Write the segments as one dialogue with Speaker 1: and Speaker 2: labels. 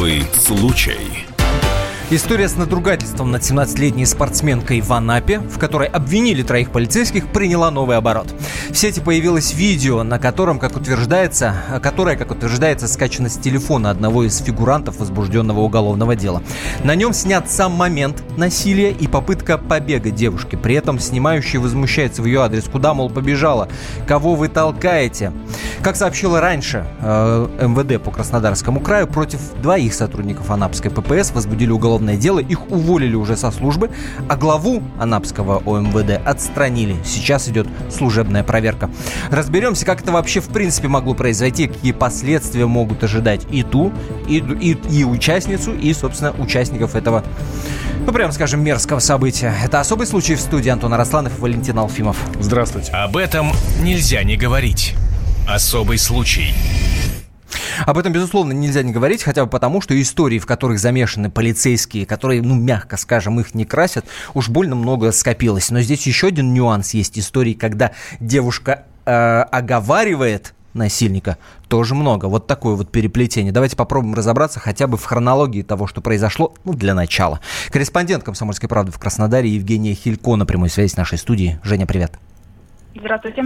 Speaker 1: Особый случай.
Speaker 2: История с надругательством над 17-летней спортсменкой в Анапе, в которой обвинили троих полицейских, приняла новый оборот. В сети появилось видео, на котором, как утверждается, которое, как утверждается, скачано с телефона одного из фигурантов возбужденного уголовного дела. На нем снят сам момент насилия и попытка побега девушки. При этом снимающий возмущается в ее адрес. Куда, мол, побежала? Кого вы толкаете? Как сообщила раньше э, МВД по Краснодарскому краю, против двоих сотрудников Анапской ППС возбудили уголовное уголовное дело, их уволили уже со службы, а главу Анапского ОМВД отстранили. Сейчас идет служебная проверка. Разберемся, как это вообще в принципе могло произойти, какие последствия могут ожидать и ту, и, и, и участницу, и, собственно, участников этого, ну, прям скажем, мерзкого события. Это особый случай в студии Антона Росланов и Валентин Алфимов.
Speaker 1: Здравствуйте. Об этом нельзя не говорить. Особый случай.
Speaker 2: Об этом, безусловно, нельзя не говорить, хотя бы потому, что истории, в которых замешаны полицейские, которые, ну, мягко скажем, их не красят, уж больно много скопилось. Но здесь еще один нюанс есть истории, когда девушка э, оговаривает насильника тоже много. Вот такое вот переплетение. Давайте попробуем разобраться хотя бы в хронологии того, что произошло, ну, для начала. Корреспондент «Комсомольской правды» в Краснодаре Евгения Хилько на прямой связи с нашей студией. Женя, привет.
Speaker 3: Здравствуйте.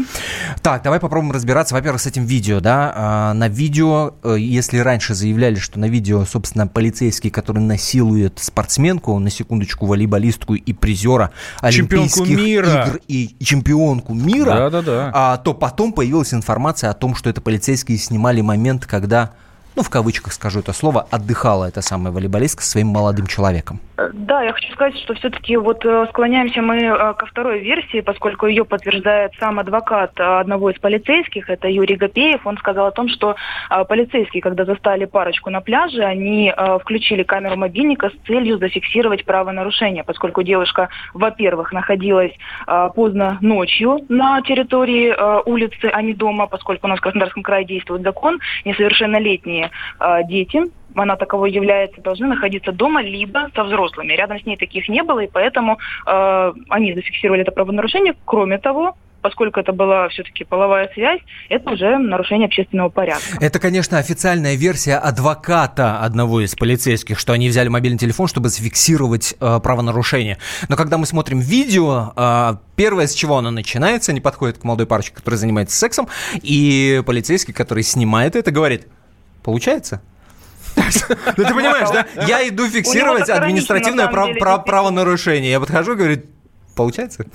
Speaker 2: Так, давай попробуем разбираться, во-первых, с этим видео, да. А, на видео, э, если раньше заявляли, что на видео, собственно, полицейский, который насилует спортсменку, на секундочку, волейболистку и призера Олимпийских мира. игр и чемпионку мира, да, да, да. А, то потом появилась информация о том, что это полицейские снимали момент, когда ну, в кавычках скажу это слово, отдыхала эта самая волейболистка со своим молодым человеком.
Speaker 3: Э, да, я хочу сказать, что все-таки вот э, склоняемся мы э, ко второй версии, поскольку ее подтверждает сам адвокат одного из полицейских, это Юрий Гапеев. Он сказал о том, что полицейские, когда застали парочку на пляже, они включили камеру мобильника с целью зафиксировать правонарушение, поскольку девушка, во-первых, находилась поздно ночью на территории улицы, а не дома, поскольку у нас в Краснодарском крае действует закон, несовершеннолетние дети она таковой является, должны находиться дома либо со взрослыми. Рядом с ней таких не было, и поэтому э, они зафиксировали это правонарушение. Кроме того, поскольку это была все-таки половая связь, это уже нарушение общественного порядка.
Speaker 2: Это, конечно, официальная версия адвоката одного из полицейских, что они взяли мобильный телефон, чтобы зафиксировать э, правонарушение. Но когда мы смотрим видео, э, первое, с чего оно начинается, они подходят к молодой парочке, которая занимается сексом, и полицейский, который снимает это, говорит, получается? Ну ты понимаешь, да? Я иду фиксировать административное правонарушение. Я подхожу и говорю, получается?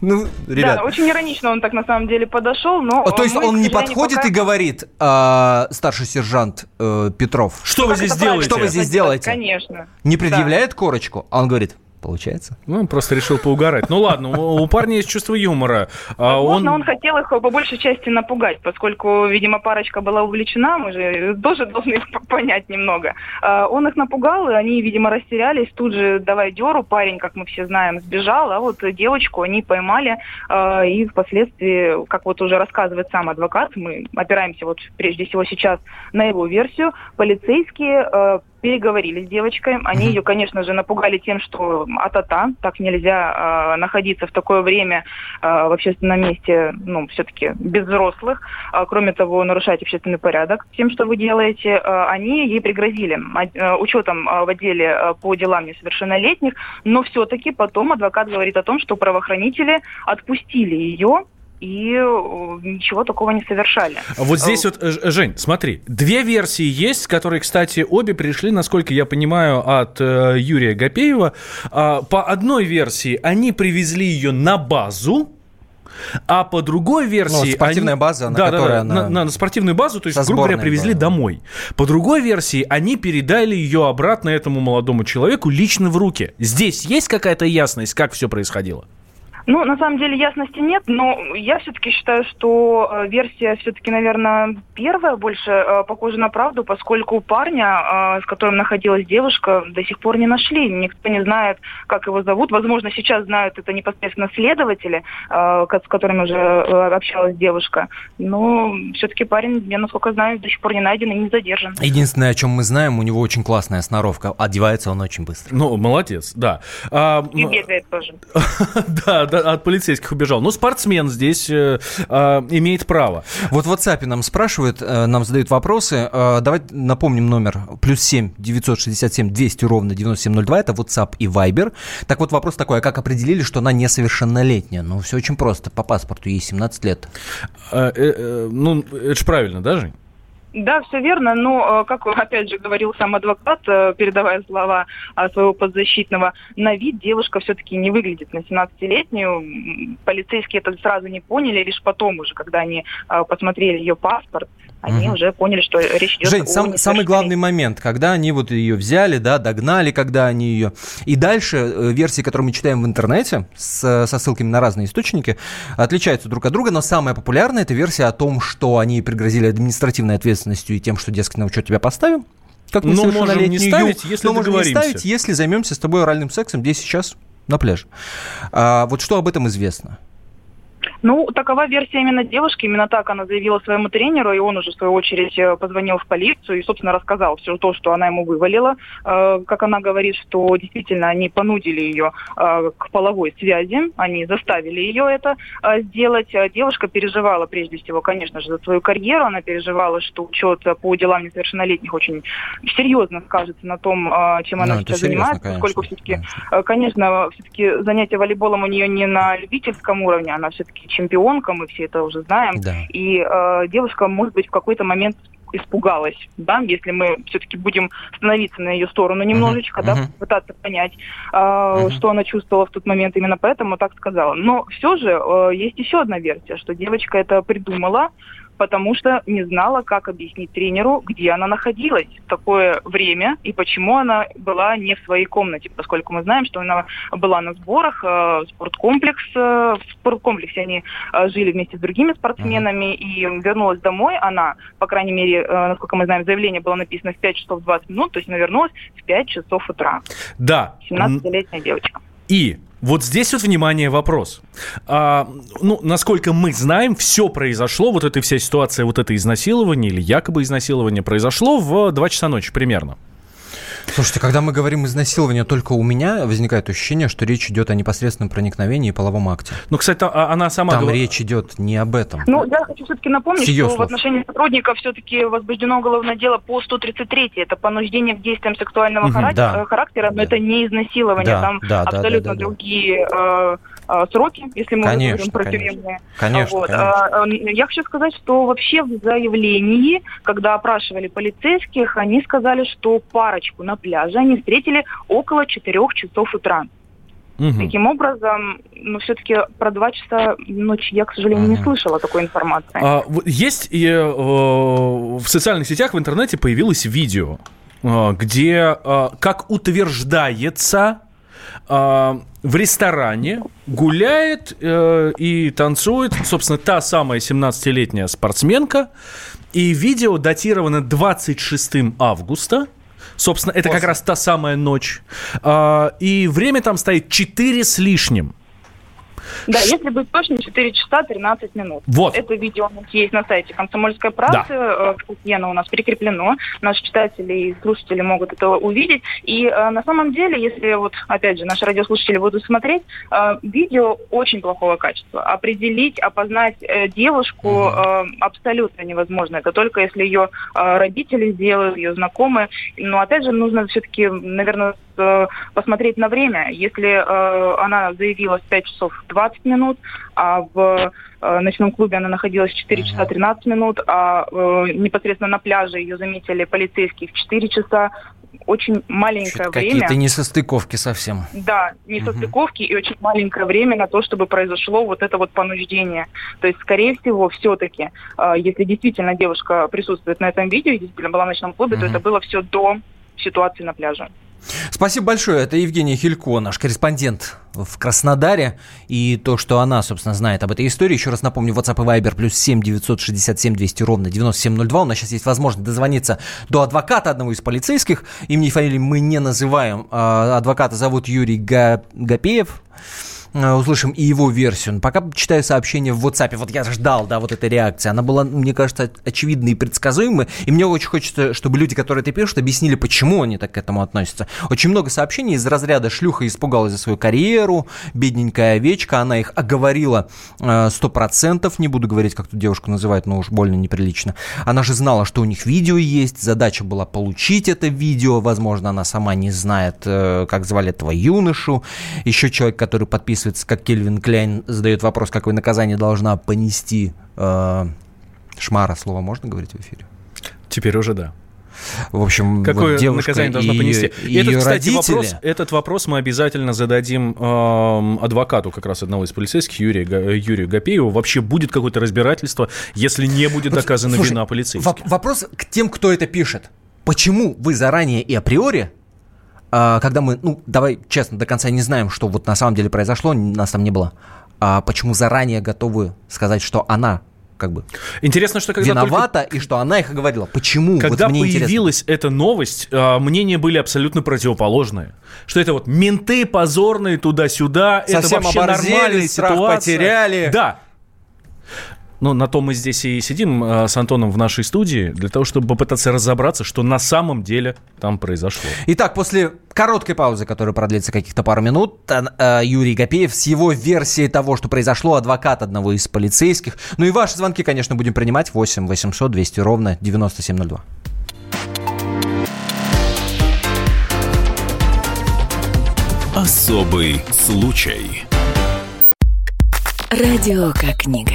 Speaker 3: Ну, ребят. Да, очень иронично он так на самом деле подошел, но...
Speaker 2: А, то есть он не подходит пока... и говорит, э, старший сержант э, Петров,
Speaker 1: что вы здесь делаете?
Speaker 2: Что вы здесь делаете?
Speaker 3: Конечно.
Speaker 2: Не предъявляет да. корочку, а он говорит, получается.
Speaker 1: Ну, он просто решил поугарать. Ну ладно, у парня есть чувство юмора.
Speaker 3: А Возможно, он... он хотел их по большей части напугать, поскольку, видимо, парочка была увлечена, мы же тоже должны понять немного. А, он их напугал, и они, видимо, растерялись. Тут же давай деру, парень, как мы все знаем, сбежал, а вот девочку они поймали, а, и впоследствии, как вот уже рассказывает сам адвокат, мы опираемся вот прежде всего сейчас на его версию, полицейские переговорили с девочкой. Они ее, конечно же, напугали тем, что а-та-та, так нельзя э, находиться в такое время э, в общественном месте, ну, все-таки без взрослых. А, кроме того, нарушать общественный порядок тем, что вы делаете. Э, они ей пригрозили э, учетом э, в отделе э, по делам несовершеннолетних, но все-таки потом адвокат говорит о том, что правоохранители отпустили ее и э, ничего такого не совершали.
Speaker 1: Вот здесь вот, э, Жень, смотри, две версии есть, которые, кстати, обе пришли, насколько я понимаю, от э, Юрия Гапеева. А, по одной версии они привезли ее на базу, а по другой версии... Ну,
Speaker 2: спортивная они... база,
Speaker 1: на да, которой да, она... На, на, на спортивную базу, то есть, грубо говоря, привезли была. домой. По другой версии, они передали ее обратно этому молодому человеку лично в руки. Здесь есть какая-то ясность, как все происходило?
Speaker 3: Ну, на самом деле ясности нет, но я все-таки считаю, что э, версия все-таки, наверное, первая больше э, похожа на правду, поскольку парня, э, с которым находилась девушка, до сих пор не нашли. Никто не знает, как его зовут. Возможно, сейчас знают это непосредственно следователи, с которыми уже общалась девушка. Но все-таки парень, я насколько знаю, до сих пор не найден и не задержан.
Speaker 2: Единственное, о чем мы знаем, у него очень классная сноровка. Одевается он очень быстро.
Speaker 1: Ну, молодец, да.
Speaker 3: А, и бегает тоже.
Speaker 1: Да, от, от полицейских убежал. Ну, спортсмен здесь э, э, имеет право.
Speaker 2: Вот в WhatsApp нам спрашивают, э, нам задают вопросы. Э, давайте напомним номер. Плюс 7 967 200 ровно 9702. Это WhatsApp и Viber. Так вот вопрос такой, а как определили, что она несовершеннолетняя? Ну, все очень просто. По паспорту ей 17 лет.
Speaker 1: Э, э, э, ну, это же правильно, да, Жень?
Speaker 3: Да, все верно, но, э, как опять же говорил сам адвокат, э, передавая слова своего подзащитного, на вид девушка все-таки не выглядит на 17-летнюю. Полицейские это сразу не поняли, лишь потом уже, когда они э, посмотрели ее паспорт, они угу. уже поняли, что речь идет
Speaker 2: Жень,
Speaker 3: о
Speaker 2: сам, самый главный момент, когда они вот ее взяли, да, догнали, когда они ее... И дальше э, версии, которые мы читаем в интернете, с, со ссылками на разные источники, отличаются друг от друга, но самая популярная это версия о том, что они пригрозили административной ответственностью и тем, что, дескать, на учет тебя поставим,
Speaker 1: как ну, можем не ставить, если но можем не ставить,
Speaker 2: если займемся с тобой оральным сексом здесь сейчас на пляже. А, вот что об этом известно?
Speaker 3: Ну, такова версия именно девушки. Именно так она заявила своему тренеру, и он уже, в свою очередь, э, позвонил в полицию и, собственно, рассказал все то, что она ему вывалила. Э, как она говорит, что действительно они понудили ее э, к половой связи, они заставили ее это сделать. Девушка переживала, прежде всего, конечно же, за свою карьеру. Она переживала, что учет по делам несовершеннолетних очень серьезно скажется на том, чем она ну, сейчас занимается, конечно, поскольку все-таки, конечно, конечно все-таки занятие волейболом у нее не на любительском уровне, она все-таки чемпионка, мы все это уже знаем. Да. И э, девушка, может быть, в какой-то момент испугалась, да, если мы все-таки будем становиться на ее сторону немножечко, uh-huh. да, uh-huh. пытаться понять, э, uh-huh. что она чувствовала в тот момент, именно поэтому так сказала. Но все же э, есть еще одна версия, что девочка это придумала, потому что не знала, как объяснить тренеру, где она находилась в такое время и почему она была не в своей комнате, поскольку мы знаем, что она была на сборах, э, спорткомплекс, э, в спорткомплексе они э, жили вместе с другими спортсменами, и вернулась домой она, по крайней мере, насколько мы знаем, заявление было написано в 5 часов 20 минут, то есть она вернулась в 5 часов утра.
Speaker 1: Да.
Speaker 3: 17-летняя девочка.
Speaker 1: И вот здесь вот, внимание, вопрос. А, ну, насколько мы знаем, все произошло, вот эта вся ситуация, вот это изнасилование или якобы изнасилование произошло в 2 часа ночи примерно.
Speaker 2: Слушайте, когда мы говорим изнасилование, только у меня возникает ощущение, что речь идет о непосредственном проникновении и половом акте.
Speaker 1: Ну, кстати, а, она сама...
Speaker 2: Там говор... речь идет не об этом.
Speaker 3: Ну, я хочу все-таки напомнить, что слов. в отношении сотрудника все-таки возбуждено уголовное дело по 133. Это понуждение к действиям сексуального угу, характера, да. характера, но да. это не изнасилование. Да, Там да, абсолютно да, да, да, другие... Э, сроки, если мы конечно, говорим про конечно. тюремные.
Speaker 2: Конечно, вот. конечно.
Speaker 3: А, я хочу сказать, что вообще в заявлении, когда опрашивали полицейских, они сказали, что парочку на пляже они встретили около 4 часов утра. Угу. Таким образом, ну, все-таки про два часа ночи я, к сожалению, угу. не слышала такой информации. А,
Speaker 1: есть и, э, в социальных сетях, в интернете появилось видео, э, где, э, как утверждается, э, в ресторане гуляет э, и танцует, собственно, та самая 17-летняя спортсменка. И видео датировано 26 августа. Собственно, это После. как раз та самая ночь. А, и время там стоит 4 с лишним.
Speaker 3: Да, если быть точным, 4 часа 13 минут.
Speaker 1: Вот.
Speaker 3: Это видео у нас есть на сайте «Комсомольской правды». Да. Э, оно у нас прикреплено. Наши читатели и слушатели могут это увидеть. И э, на самом деле, если вот, опять же, наши радиослушатели будут смотреть, э, видео очень плохого качества. Определить, опознать э, девушку э, абсолютно невозможно. Это только если ее э, родители сделают, ее знакомые. Но опять же, нужно все-таки, наверное, посмотреть на время. Если э, она заявилась 5 часов 20 минут, а в э, ночном клубе она находилась 4 uh-huh. часа 13 минут, а э, непосредственно на пляже ее заметили полицейские в 4 часа, очень маленькое время.
Speaker 2: Какие-то несостыковки совсем.
Speaker 3: Да, несостыковки угу. и очень маленькое время на то, чтобы произошло вот это вот понуждение. То есть, скорее всего, все-таки, э, если действительно девушка присутствует на этом видео и действительно была в ночном клубе, угу. то это было все до ситуации на пляже.
Speaker 2: Спасибо большое. Это Евгения Хилько, наш корреспондент в Краснодаре. И то, что она, собственно, знает об этой истории. Еще раз напомню, WhatsApp и Viber плюс 7 967 200 ровно 9702. У нас сейчас есть возможность дозвониться до адвоката одного из полицейских. Имени и фамилии мы не называем. А, адвоката зовут Юрий Гапеев. Э, услышим и его версию. Но пока читаю сообщение в WhatsApp. Вот я ждал, да, вот этой реакции. Она была, мне кажется, очевидной и предсказуемой. И мне очень хочется, чтобы люди, которые это пишут, объяснили, почему они так к этому относятся. Очень много сообщений из разряда «шлюха испугалась за свою карьеру», «бедненькая овечка», она их оговорила э, сто процентов, не буду говорить, как тут девушку называют, но уж больно неприлично. Она же знала, что у них видео есть, задача была получить это видео, возможно, она сама не знает, э, как звали этого юношу. Еще человек, который подписывается, как Кельвин Кляйн, задает вопрос, какое наказание должна понести э, Шмара, слово можно говорить в эфире?
Speaker 1: Теперь уже да.
Speaker 2: В общем,
Speaker 1: какое
Speaker 2: вот девушка
Speaker 1: наказание должна
Speaker 2: и,
Speaker 1: понести?
Speaker 2: И
Speaker 1: этот, кстати,
Speaker 2: родители...
Speaker 1: вопрос, этот вопрос мы обязательно зададим э, адвокату как раз одного из полицейских, Юрия, Га- Юрию Гапееву. Вообще будет какое-то разбирательство, если не будет
Speaker 2: Вот,
Speaker 1: доказана
Speaker 2: слушай,
Speaker 1: вина полицейских?
Speaker 2: воп- вопрос к тем, кто это пишет. Почему вы заранее и априори, когда мы, ну, давай честно, до конца не знаем, что вот на самом деле произошло, нас там не было, а почему заранее готовы сказать, что она как бы
Speaker 1: Интересно, что когда только-
Speaker 2: виновата и что она их оговорила? Почему?
Speaker 1: Когда
Speaker 2: вот мне интересно.
Speaker 1: появилась эта новость, а, мнения были абсолютно противоположные. Что это вот менты позорные туда-сюда, это
Speaker 2: Совсем
Speaker 1: вообще
Speaker 2: оборзели,
Speaker 1: нормальная
Speaker 2: страх
Speaker 1: ситуация.
Speaker 2: потеряли.
Speaker 1: Да. Ну, на то мы здесь и сидим а, с Антоном в нашей студии, для того, чтобы попытаться разобраться, что на самом деле там произошло.
Speaker 2: Итак, после короткой паузы, которая продлится каких-то пару минут, а, а, Юрий Гапеев с его версией того, что произошло, адвокат одного из полицейских. Ну и ваши звонки, конечно, будем принимать 8 800 200 ровно 9702.
Speaker 4: Особый случай.
Speaker 5: Радио как книга.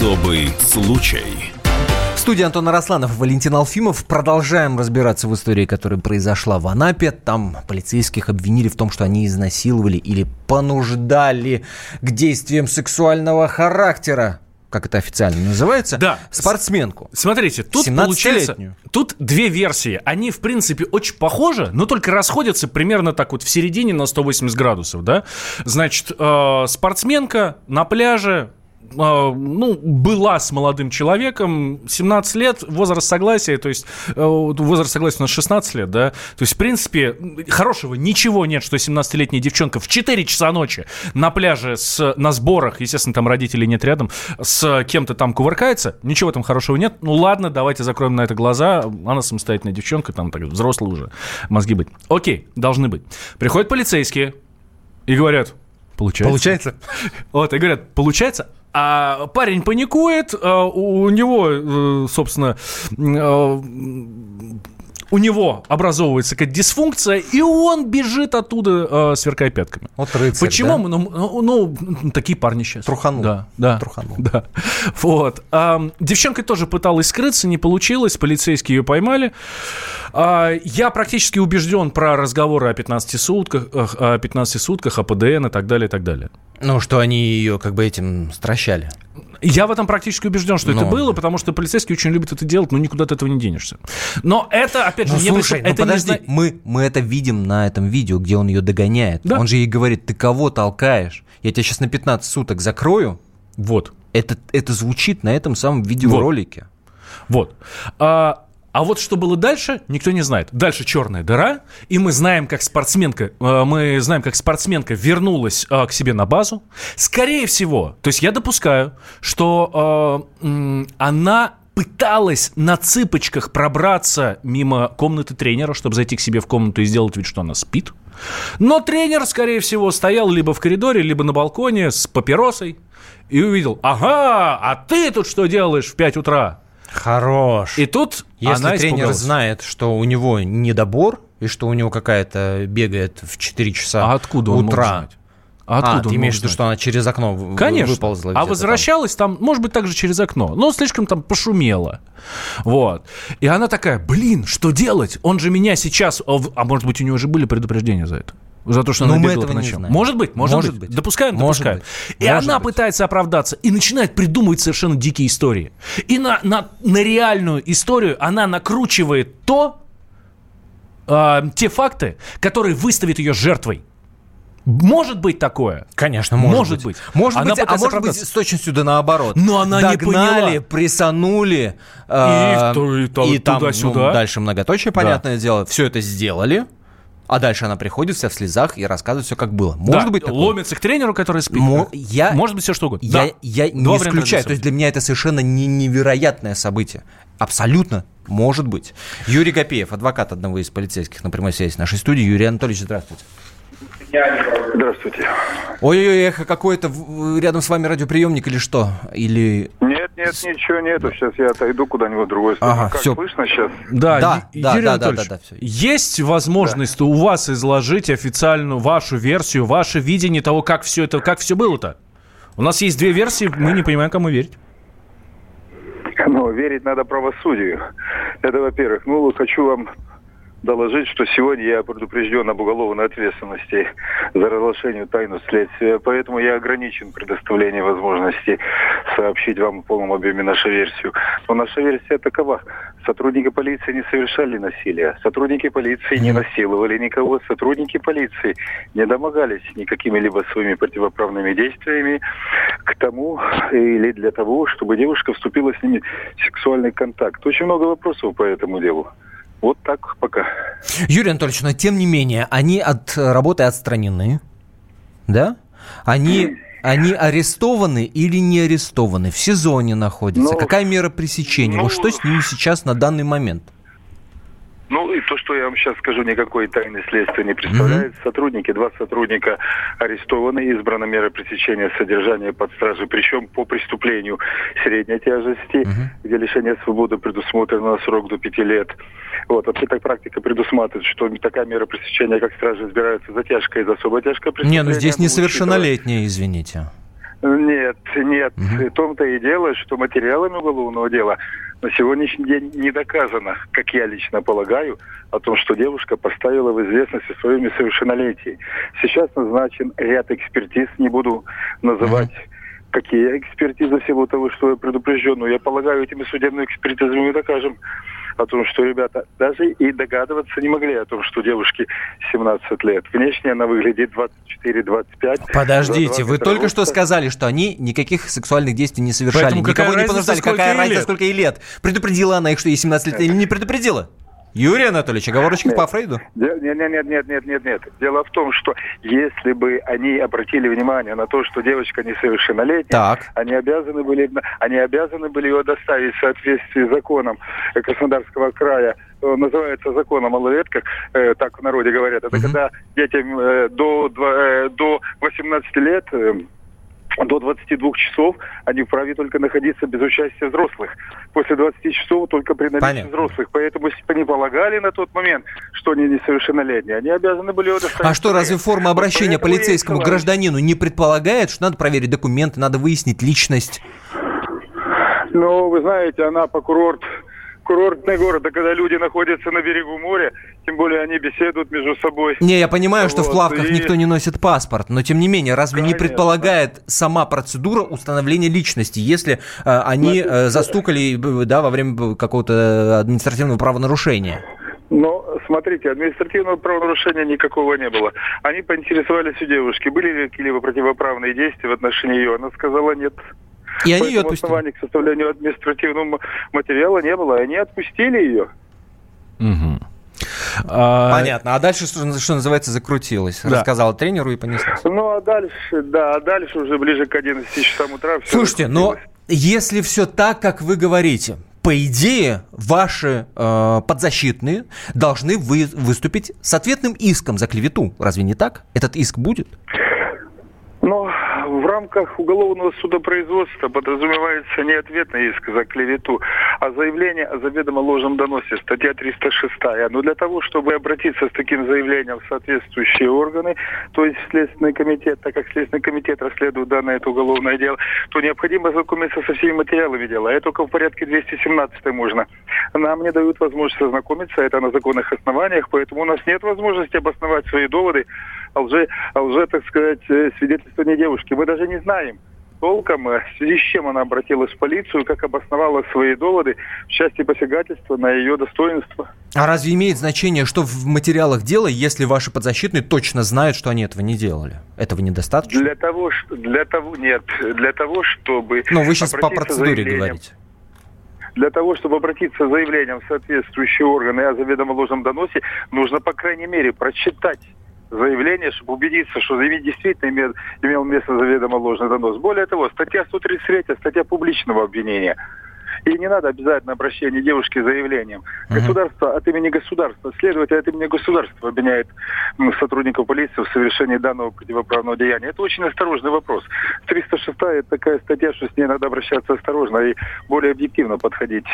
Speaker 4: Особый случай.
Speaker 2: В студии Антон Арасланов и Валентин Алфимов. Продолжаем разбираться в истории, которая произошла в Анапе. Там полицейских обвинили в том, что они изнасиловали или понуждали к действиям сексуального характера. Как это официально называется?
Speaker 1: Да.
Speaker 2: Спортсменку.
Speaker 1: Смотрите, тут получается...
Speaker 2: 17-летнюю.
Speaker 1: Тут две версии. Они, в принципе, очень похожи, но только расходятся примерно так вот в середине на 180 градусов, да? Значит, э, спортсменка на пляже, ну, была с молодым человеком, 17 лет, возраст согласия, то есть э, возраст согласия у нас 16 лет, да? То есть, в принципе, хорошего ничего нет, что 17-летняя девчонка в 4 часа ночи на пляже с, на сборах, естественно, там родителей нет рядом, с кем-то там кувыркается, ничего там хорошего нет. Ну ладно, давайте закроем на это глаза, она самостоятельная девчонка, там так, взрослая уже, мозги быть. Окей, должны быть. Приходят полицейские и говорят, получается.
Speaker 2: Получается?
Speaker 1: Вот, и говорят, получается, а парень паникует, а у него, э, собственно, э, у него образовывается какая-то дисфункция, и он бежит оттуда, э, сверкая пятками.
Speaker 2: Вот рыцарь,
Speaker 1: Почему?
Speaker 2: да?
Speaker 1: Ну, ну, ну, такие парни сейчас.
Speaker 2: Труханул.
Speaker 1: Да, да.
Speaker 2: Труханул.
Speaker 1: Да. Вот. Ам, девчонка тоже пыталась скрыться, не получилось, полицейские ее поймали. А, я практически убежден про разговоры о 15 сутках, ах, о 15 сутках, о ПДН и так далее, и так далее.
Speaker 2: Ну, что они ее как бы этим стращали.
Speaker 1: Я в этом практически убежден, что это
Speaker 2: Но-
Speaker 1: было, потому что полицейские очень любят это делать, но никуда от этого не денешься. Но это, опять же,
Speaker 2: Ну,
Speaker 1: не
Speaker 2: слушай, ну
Speaker 1: это не
Speaker 2: подожди,
Speaker 1: зна-
Speaker 2: мы, мы это видим на этом видео, где он ее догоняет.
Speaker 1: Да.
Speaker 2: Он же ей говорит, ты кого толкаешь? Я тебя сейчас на 15 суток закрою.
Speaker 1: Вот.
Speaker 2: Это, это звучит на этом самом видеоролике.
Speaker 1: Вот. А, а вот что было дальше, никто не знает. Дальше черная дыра, и мы знаем, как спортсменка, э, мы знаем, как спортсменка вернулась э, к себе на базу. Скорее всего, то есть я допускаю, что э, она пыталась на цыпочках пробраться мимо комнаты тренера, чтобы зайти к себе в комнату и сделать вид, что она спит. Но тренер, скорее всего, стоял либо в коридоре, либо на балконе с папиросой и увидел, ага, а ты тут что делаешь в 5 утра?
Speaker 2: Хорош.
Speaker 1: И тут
Speaker 2: Если
Speaker 1: она
Speaker 2: тренер
Speaker 1: испугалась.
Speaker 2: знает, что у него недобор, и что у него какая-то бегает в 4 часа
Speaker 1: А откуда он мог
Speaker 2: утра.
Speaker 1: знать? А откуда
Speaker 2: а,
Speaker 1: он
Speaker 2: ты
Speaker 1: мог
Speaker 2: имеешь в виду, что она через окно
Speaker 1: Конечно.
Speaker 2: выползла
Speaker 1: а
Speaker 2: где-то там?
Speaker 1: возвращалась там. может быть, также через окно. Но слишком там пошумело. Вот. И она такая, блин, что делать? Он же меня сейчас... А а может быть, у него уже были предупреждения за это? За то, что
Speaker 2: Ну,
Speaker 1: она
Speaker 2: мы этого не знаем.
Speaker 1: Может быть, может,
Speaker 2: Может
Speaker 1: быть.
Speaker 2: быть.
Speaker 1: Допускаем,
Speaker 2: Может
Speaker 1: допускаем.
Speaker 2: быть.
Speaker 1: И
Speaker 2: Может
Speaker 1: она
Speaker 2: быть.
Speaker 1: пытается оправдаться и начинает придумывать совершенно дикие истории. И на, на, на реальную историю она накручивает то, а, те факты, которые выставят ее жертвой. Может быть такое?
Speaker 2: Конечно, может,
Speaker 1: Может быть.
Speaker 2: Может
Speaker 1: Она
Speaker 2: быть, а может быть с точностью да наоборот.
Speaker 1: Но она не
Speaker 2: Догнали,
Speaker 1: поняла.
Speaker 2: прессанули. э,
Speaker 1: то- и то-
Speaker 2: и там
Speaker 1: туда-сюда.
Speaker 2: ну, дальше многоточие, понятное дело. Все это сделали. А дальше она приходит вся в слезах и рассказывает все, как было. Может
Speaker 1: Да,
Speaker 2: быть такое?
Speaker 1: ломится к тренеру, который спит.
Speaker 2: Мо- я-
Speaker 1: Может быть все что угодно.
Speaker 2: Я,
Speaker 1: Да.
Speaker 2: я не
Speaker 1: Два
Speaker 2: исключаю. То есть для меня это совершенно не- невероятное событие. Абсолютно. Может быть. Юрий Гапеев, адвокат одного из полицейских на прямой связи с нашей студии. Юрий Анатольевич, здравствуйте.
Speaker 6: Здравствуйте.
Speaker 2: Ой-ой-ой, эхо какое-то рядом с вами радиоприемник или что? Или...
Speaker 6: Нет, нет, ничего нету. Сейчас я отойду куда-нибудь в другую сторону.
Speaker 2: Ага,
Speaker 6: как
Speaker 2: всё.
Speaker 6: слышно сейчас?
Speaker 1: Да,
Speaker 2: Да,
Speaker 1: Ю-
Speaker 2: да,
Speaker 1: Юрий
Speaker 2: да,
Speaker 1: Анатольевич,
Speaker 2: да, да, да, всё.
Speaker 1: есть возможность у вас изложить официальную вашу версию, ваше видение того, как все это, как все было-то? У нас есть две версии, мы не понимаем, кому верить.
Speaker 6: Ну, верить надо правосудию. Это во-первых. Ну, хочу вам доложить, что сегодня я предупрежден об уголовной ответственности за разглашение тайны следствия, поэтому я ограничен предоставлением возможности сообщить вам в полном объеме нашу версию. Но наша версия такова. Сотрудники полиции не совершали насилия. Сотрудники полиции не насиловали никого. Сотрудники полиции не домогались никакими-либо своими противоправными действиями к тому или для того, чтобы девушка вступила с ними в сексуальный контакт. Очень много вопросов по этому делу. Вот так пока.
Speaker 2: Юрий Анатольевич, но тем не менее, они от работы отстранены, да? Они, они арестованы или не арестованы? В сезоне находятся?
Speaker 6: Ну,
Speaker 2: Какая мера пресечения?
Speaker 6: ну,
Speaker 2: вот что с ними сейчас на данный момент?
Speaker 6: Ну и то, что я вам сейчас скажу, никакой тайны следствия не представляет. Сотрудники, два сотрудника арестованы, избрана мера пресечения содержания под стражей, причем по преступлению средней тяжести, где лишение свободы предусмотрено на срок до пяти лет. Вот, вообще так практика предусматривает, что такая мера пресечения, как стражи, избирается за тяжкое и за особо тяжкое
Speaker 2: Не,
Speaker 6: преступление.
Speaker 2: ну здесь несовершеннолетние, извините.
Speaker 6: Нет, нет. В том-то и дело, что материалами уголовного дела на сегодняшний день не доказано, как я лично полагаю, о том, что девушка поставила в известность о своем несовершеннолетии. Сейчас назначен ряд экспертиз, не буду называть какие экспертизы всего того, что я предупрежден, но я полагаю, этими судебными экспертизами мы докажем о том, что ребята даже и догадываться не могли о том, что девушке 17 лет. Внешне она выглядит 24-25.
Speaker 2: Подождите, вы
Speaker 6: 20
Speaker 2: только что сказали, что они никаких сексуальных действий не совершали,
Speaker 1: Поэтому какая
Speaker 2: никого не
Speaker 1: разница,
Speaker 2: понуждали.
Speaker 1: сколько
Speaker 2: Какая разница,
Speaker 1: лет?
Speaker 2: сколько ей лет? Предупредила она их, что ей 17 лет, или не предупредила? Юрий Анатольевич, оговорочка по Фрейду?
Speaker 6: Нет, нет, нет, нет, нет, нет, нет. Дело в том, что если бы они обратили внимание на то, что девочка несовершеннолетняя,
Speaker 2: Так.
Speaker 6: они обязаны были, они обязаны были ее доставить в соответствии с законом Краснодарского края. Э, Называется закон о малолетках, э, так в народе говорят. Это
Speaker 2: Мгм.
Speaker 6: когда детям э, до, э, до 18 лет э, до 22 часов они вправе только находиться без участия взрослых. После 20 часов только при наличии
Speaker 2: Понятно.
Speaker 6: взрослых. Поэтому, если бы они полагали на тот момент, что они несовершеннолетние, они обязаны были.
Speaker 2: А что, разве форма обращения
Speaker 6: Поэтому
Speaker 2: полицейскому гражданину не предполагает, что надо проверить документы, надо выяснить личность?
Speaker 6: Ну, вы знаете, она по курорт, курортный город, а когда люди находятся на берегу моря, тем более они беседуют между собой.
Speaker 2: Не, я понимаю, что в
Speaker 6: Вот,
Speaker 2: плавках
Speaker 6: и-
Speaker 2: никто не носит паспорт, но тем не менее, разве не
Speaker 6: Конечно.
Speaker 2: предполагает сама процедура установления личности, если э, они э, застукали э, да, во время какого-то административного правонарушения?
Speaker 6: Но, смотрите, административного правонарушения никакого не было. Они поинтересовались у девушки, были ли какие-либо противоправные действия в отношении ее. Она сказала нет.
Speaker 2: И они ее
Speaker 6: Поэтому
Speaker 2: отпустили.
Speaker 6: оснований к составлению административного материала не было. и Они отпустили ее.
Speaker 1: Мгм. А,
Speaker 2: Понятно. А дальше, что, что называется, закрутилось.
Speaker 1: Да.
Speaker 2: Рассказала тренеру и понеслась.
Speaker 6: Ну, а дальше, да, а дальше уже ближе к 11 часам утра все
Speaker 2: Слушайте, но если все так, как вы говорите, по идее, ваши э, подзащитные должны вы, выступить с ответным иском за клевету. Разве не так? Этот иск будет?
Speaker 6: Но в рамках уголовного судопроизводства подразумевается не ответный иск за клевету, а заявление о заведомо ложном доносе, статья 306. Но для того, чтобы обратиться с таким заявлением в соответствующие органы, то есть Следственный комитет, так как Следственный комитет расследует данное это уголовное дело, то необходимо знакомиться со всеми материалами дела. Это только в порядке 217 можно. Нам не дают возможность ознакомиться, это на законных основаниях, поэтому у нас нет возможности обосновать свои доводы о лже, о лже так сказать, э, свидетельствования девушки. Мы даже не знаем, толком, э, в связи с чем она обратилась в полицию, как обосновала свои доводы в части посягательства на ее достоинство.
Speaker 2: А разве имеет значение, что в материалах дела, если ваши подзащитные точно знают, что они этого не делали? Этого недостаточно?
Speaker 6: Для того, для того нет, для того, чтобы...
Speaker 2: Ну, вы сейчас по процедуре говорите
Speaker 6: для того, чтобы обратиться с заявлением в соответствующие органы о заведомо ложном доносе, нужно, по крайней мере, прочитать заявление, чтобы убедиться, что заявитель действительно имел, имел место заведомо ложный донос. Более того, статья 133, статья публичного обвинения. И не надо обязательно обращение девушки с заявлением. Государство от имени государства, следователь от имени государства обвиняет ну, сотрудников полиции в совершении данного противоправного деяния. Это очень осторожный вопрос. 306 это такая статья, что с ней надо обращаться осторожно и более объективно подходить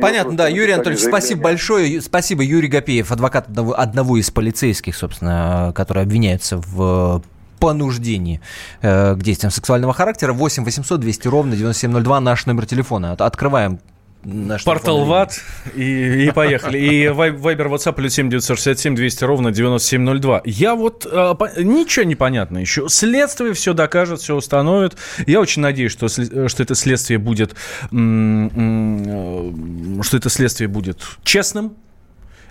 Speaker 2: Понятно, да. Юрий Анатольевич, спасибо большое. Спасибо, Юрий Гапеев, адвокат одного, одного из полицейских, собственно, который обвиняется в понуждении э, к действиям сексуального характера. 8 800 200 ровно 9702 наш номер телефона. Открываем
Speaker 1: наш Портал ВАТ и, и поехали. И Вайбер, WhatsApp плюс 7 967 200 ровно 9702. Я вот... Э, по, ничего не понятно еще. Следствие все докажет, все установит. Я очень надеюсь, что, что это следствие будет... Что это следствие будет честным,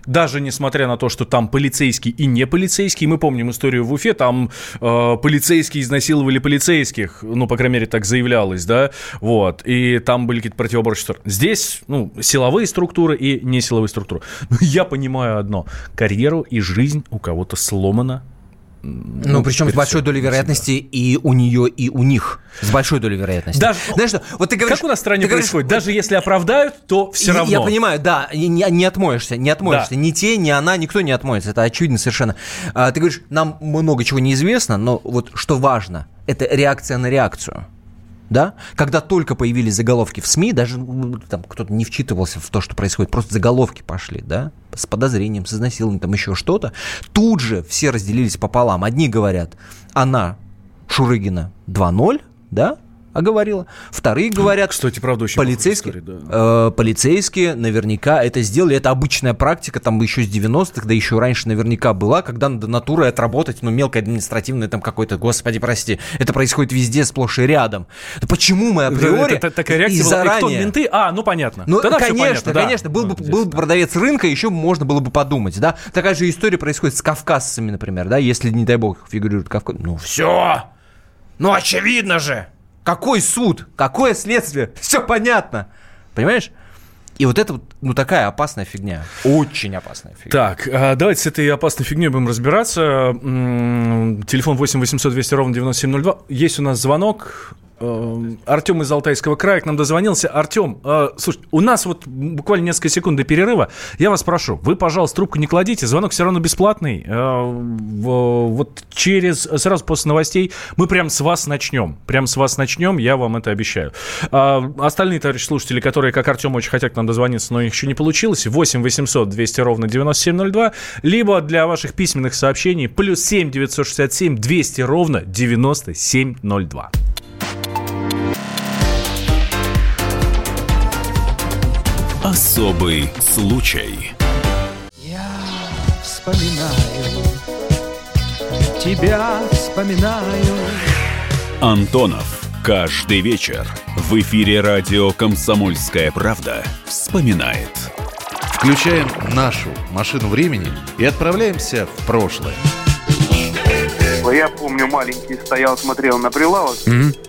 Speaker 1: даже несмотря на то, что там полицейский и не полицейский. Мы помним историю в Уфе, там э, полицейские изнасиловали полицейских, ну, по крайней мере, так заявлялось, да, вот, и там были какие-то противоборчества. Здесь, ну, силовые структуры и не силовые структуры. Но я понимаю одно, карьеру и жизнь у кого-то сломана
Speaker 2: ну, ну причем с большой долей вероятности и у нее, и у них. С большой долей вероятности.
Speaker 1: Даже, Знаешь что, вот ты говоришь... Как у нас в стране говоришь, происходит? Даже если оправдают, то все равно.
Speaker 2: Я понимаю, да, не, не отмоешься, не отмоешься. Да. Ни те, ни она, никто не отмоется. Это очевидно совершенно. А, ты говоришь, нам много чего неизвестно, но вот что важно, это реакция на реакцию да, когда только появились заголовки в СМИ, даже там кто-то не вчитывался в то, что происходит, просто заголовки пошли, да, с подозрением, с изнасилованием, там еще что-то, тут же все разделились пополам. Одни говорят, она Шурыгина 2.0, да, оговорила. Вторые говорят,
Speaker 1: Кстати, правда, очень
Speaker 2: полицейские, история, да. э, полицейские наверняка это сделали. Это обычная практика, там еще с 90-х, да еще раньше наверняка была, когда надо натурой отработать, ну, мелкое административное там какой-то, господи, прости, это происходит везде, сплошь и рядом. Почему мы априори
Speaker 1: это, это, такая реакция и была, заранее... И кто, менты? А, ну, понятно.
Speaker 2: Ну, Тогда конечно, понятно, да. конечно, был, бы, был бы продавец рынка, еще можно было бы подумать, да. Такая же история происходит с кавказцами, например, да, если, не дай бог, фигурирует Кавказ. Ну, все! Ну, очевидно же! Какой суд? Какое следствие? Все понятно. Понимаешь? И вот это вот, ну, такая опасная фигня. Очень опасная фигня.
Speaker 1: Так, а, давайте с этой опасной фигней будем разбираться. Телефон 8 800 200 ровно 9702. Есть у нас звонок. Эм, Артем из Алтайского края к нам дозвонился. Артем, э, слушай, у нас вот буквально несколько секунд до перерыва. Я вас прошу, вы, пожалуйста, трубку не кладите. Звонок все равно бесплатный. Э, вот через, сразу после новостей мы прям с вас начнем. Прям с вас начнем, я вам это обещаю. Э, остальные, товарищи слушатели, которые, как Артем, очень хотят к нам дозвониться, но их еще не получилось, 8 800 200 ровно 9702, либо для ваших письменных сообщений плюс 7 967 200 ровно 9702.
Speaker 4: Особый случай.
Speaker 7: Я вспоминаю, тебя вспоминаю.
Speaker 4: Антонов. Каждый вечер в эфире радио «Комсомольская правда» вспоминает.
Speaker 8: Включаем нашу машину времени и отправляемся в прошлое.
Speaker 9: Я помню, маленький стоял, смотрел на прилавок. Mm-hmm.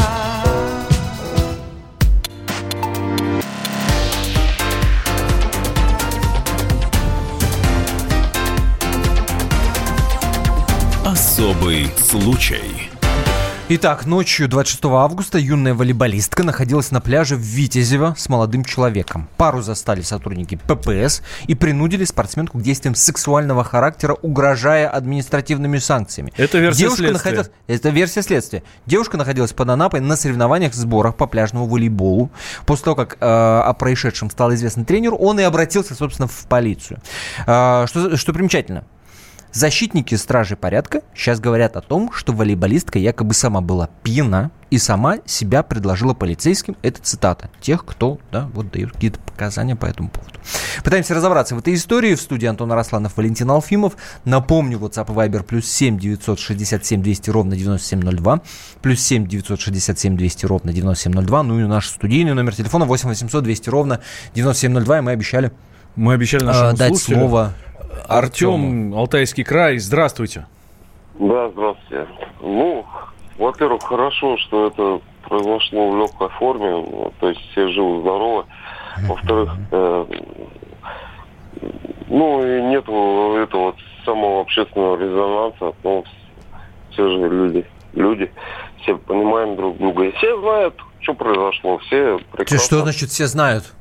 Speaker 4: Особый случай.
Speaker 2: Итак, ночью 26 августа юная волейболистка находилась на пляже в Витязево с молодым человеком. Пару застали сотрудники ППС и принудили спортсменку к действиям сексуального характера, угрожая административными санкциями.
Speaker 1: Это версия
Speaker 2: Девушка
Speaker 1: следствия.
Speaker 2: находилась... Это версия следствия. Девушка находилась под Анапой на соревнованиях, сборах по пляжному волейболу. После того, как э, о происшедшем стал известен тренеру, он и обратился, собственно, в полицию. Э, что, что примечательно, Защитники стражи порядка сейчас говорят о том, что волейболистка якобы сама была пьяна и сама себя предложила полицейским. Это цитата тех, кто да, вот дает какие-то показания по этому поводу. Пытаемся разобраться в этой истории. В студии Антон Арасланов, Валентин Алфимов. Напомню, WhatsApp и Viber плюс 7 967 200 ровно 9702. Плюс 7 967 200 ровно 9702. Ну и наш студийный номер телефона 8 800 200 ровно 9702. И мы обещали
Speaker 1: Мы обещали нашему
Speaker 2: э, дать
Speaker 1: слушателю.
Speaker 2: слово
Speaker 1: Артем, Алтайский край, здравствуйте.
Speaker 10: Да, здравствуйте. Ну, во-первых, хорошо, что это произошло в легкой форме, ну, то есть все живы-здоровы. Во-вторых, э, ну и нету этого самого общественного резонанса, ну, все же люди, люди, все понимаем друг друга, и все знают, что произошло, все прекрасно.
Speaker 2: Что значит все знают?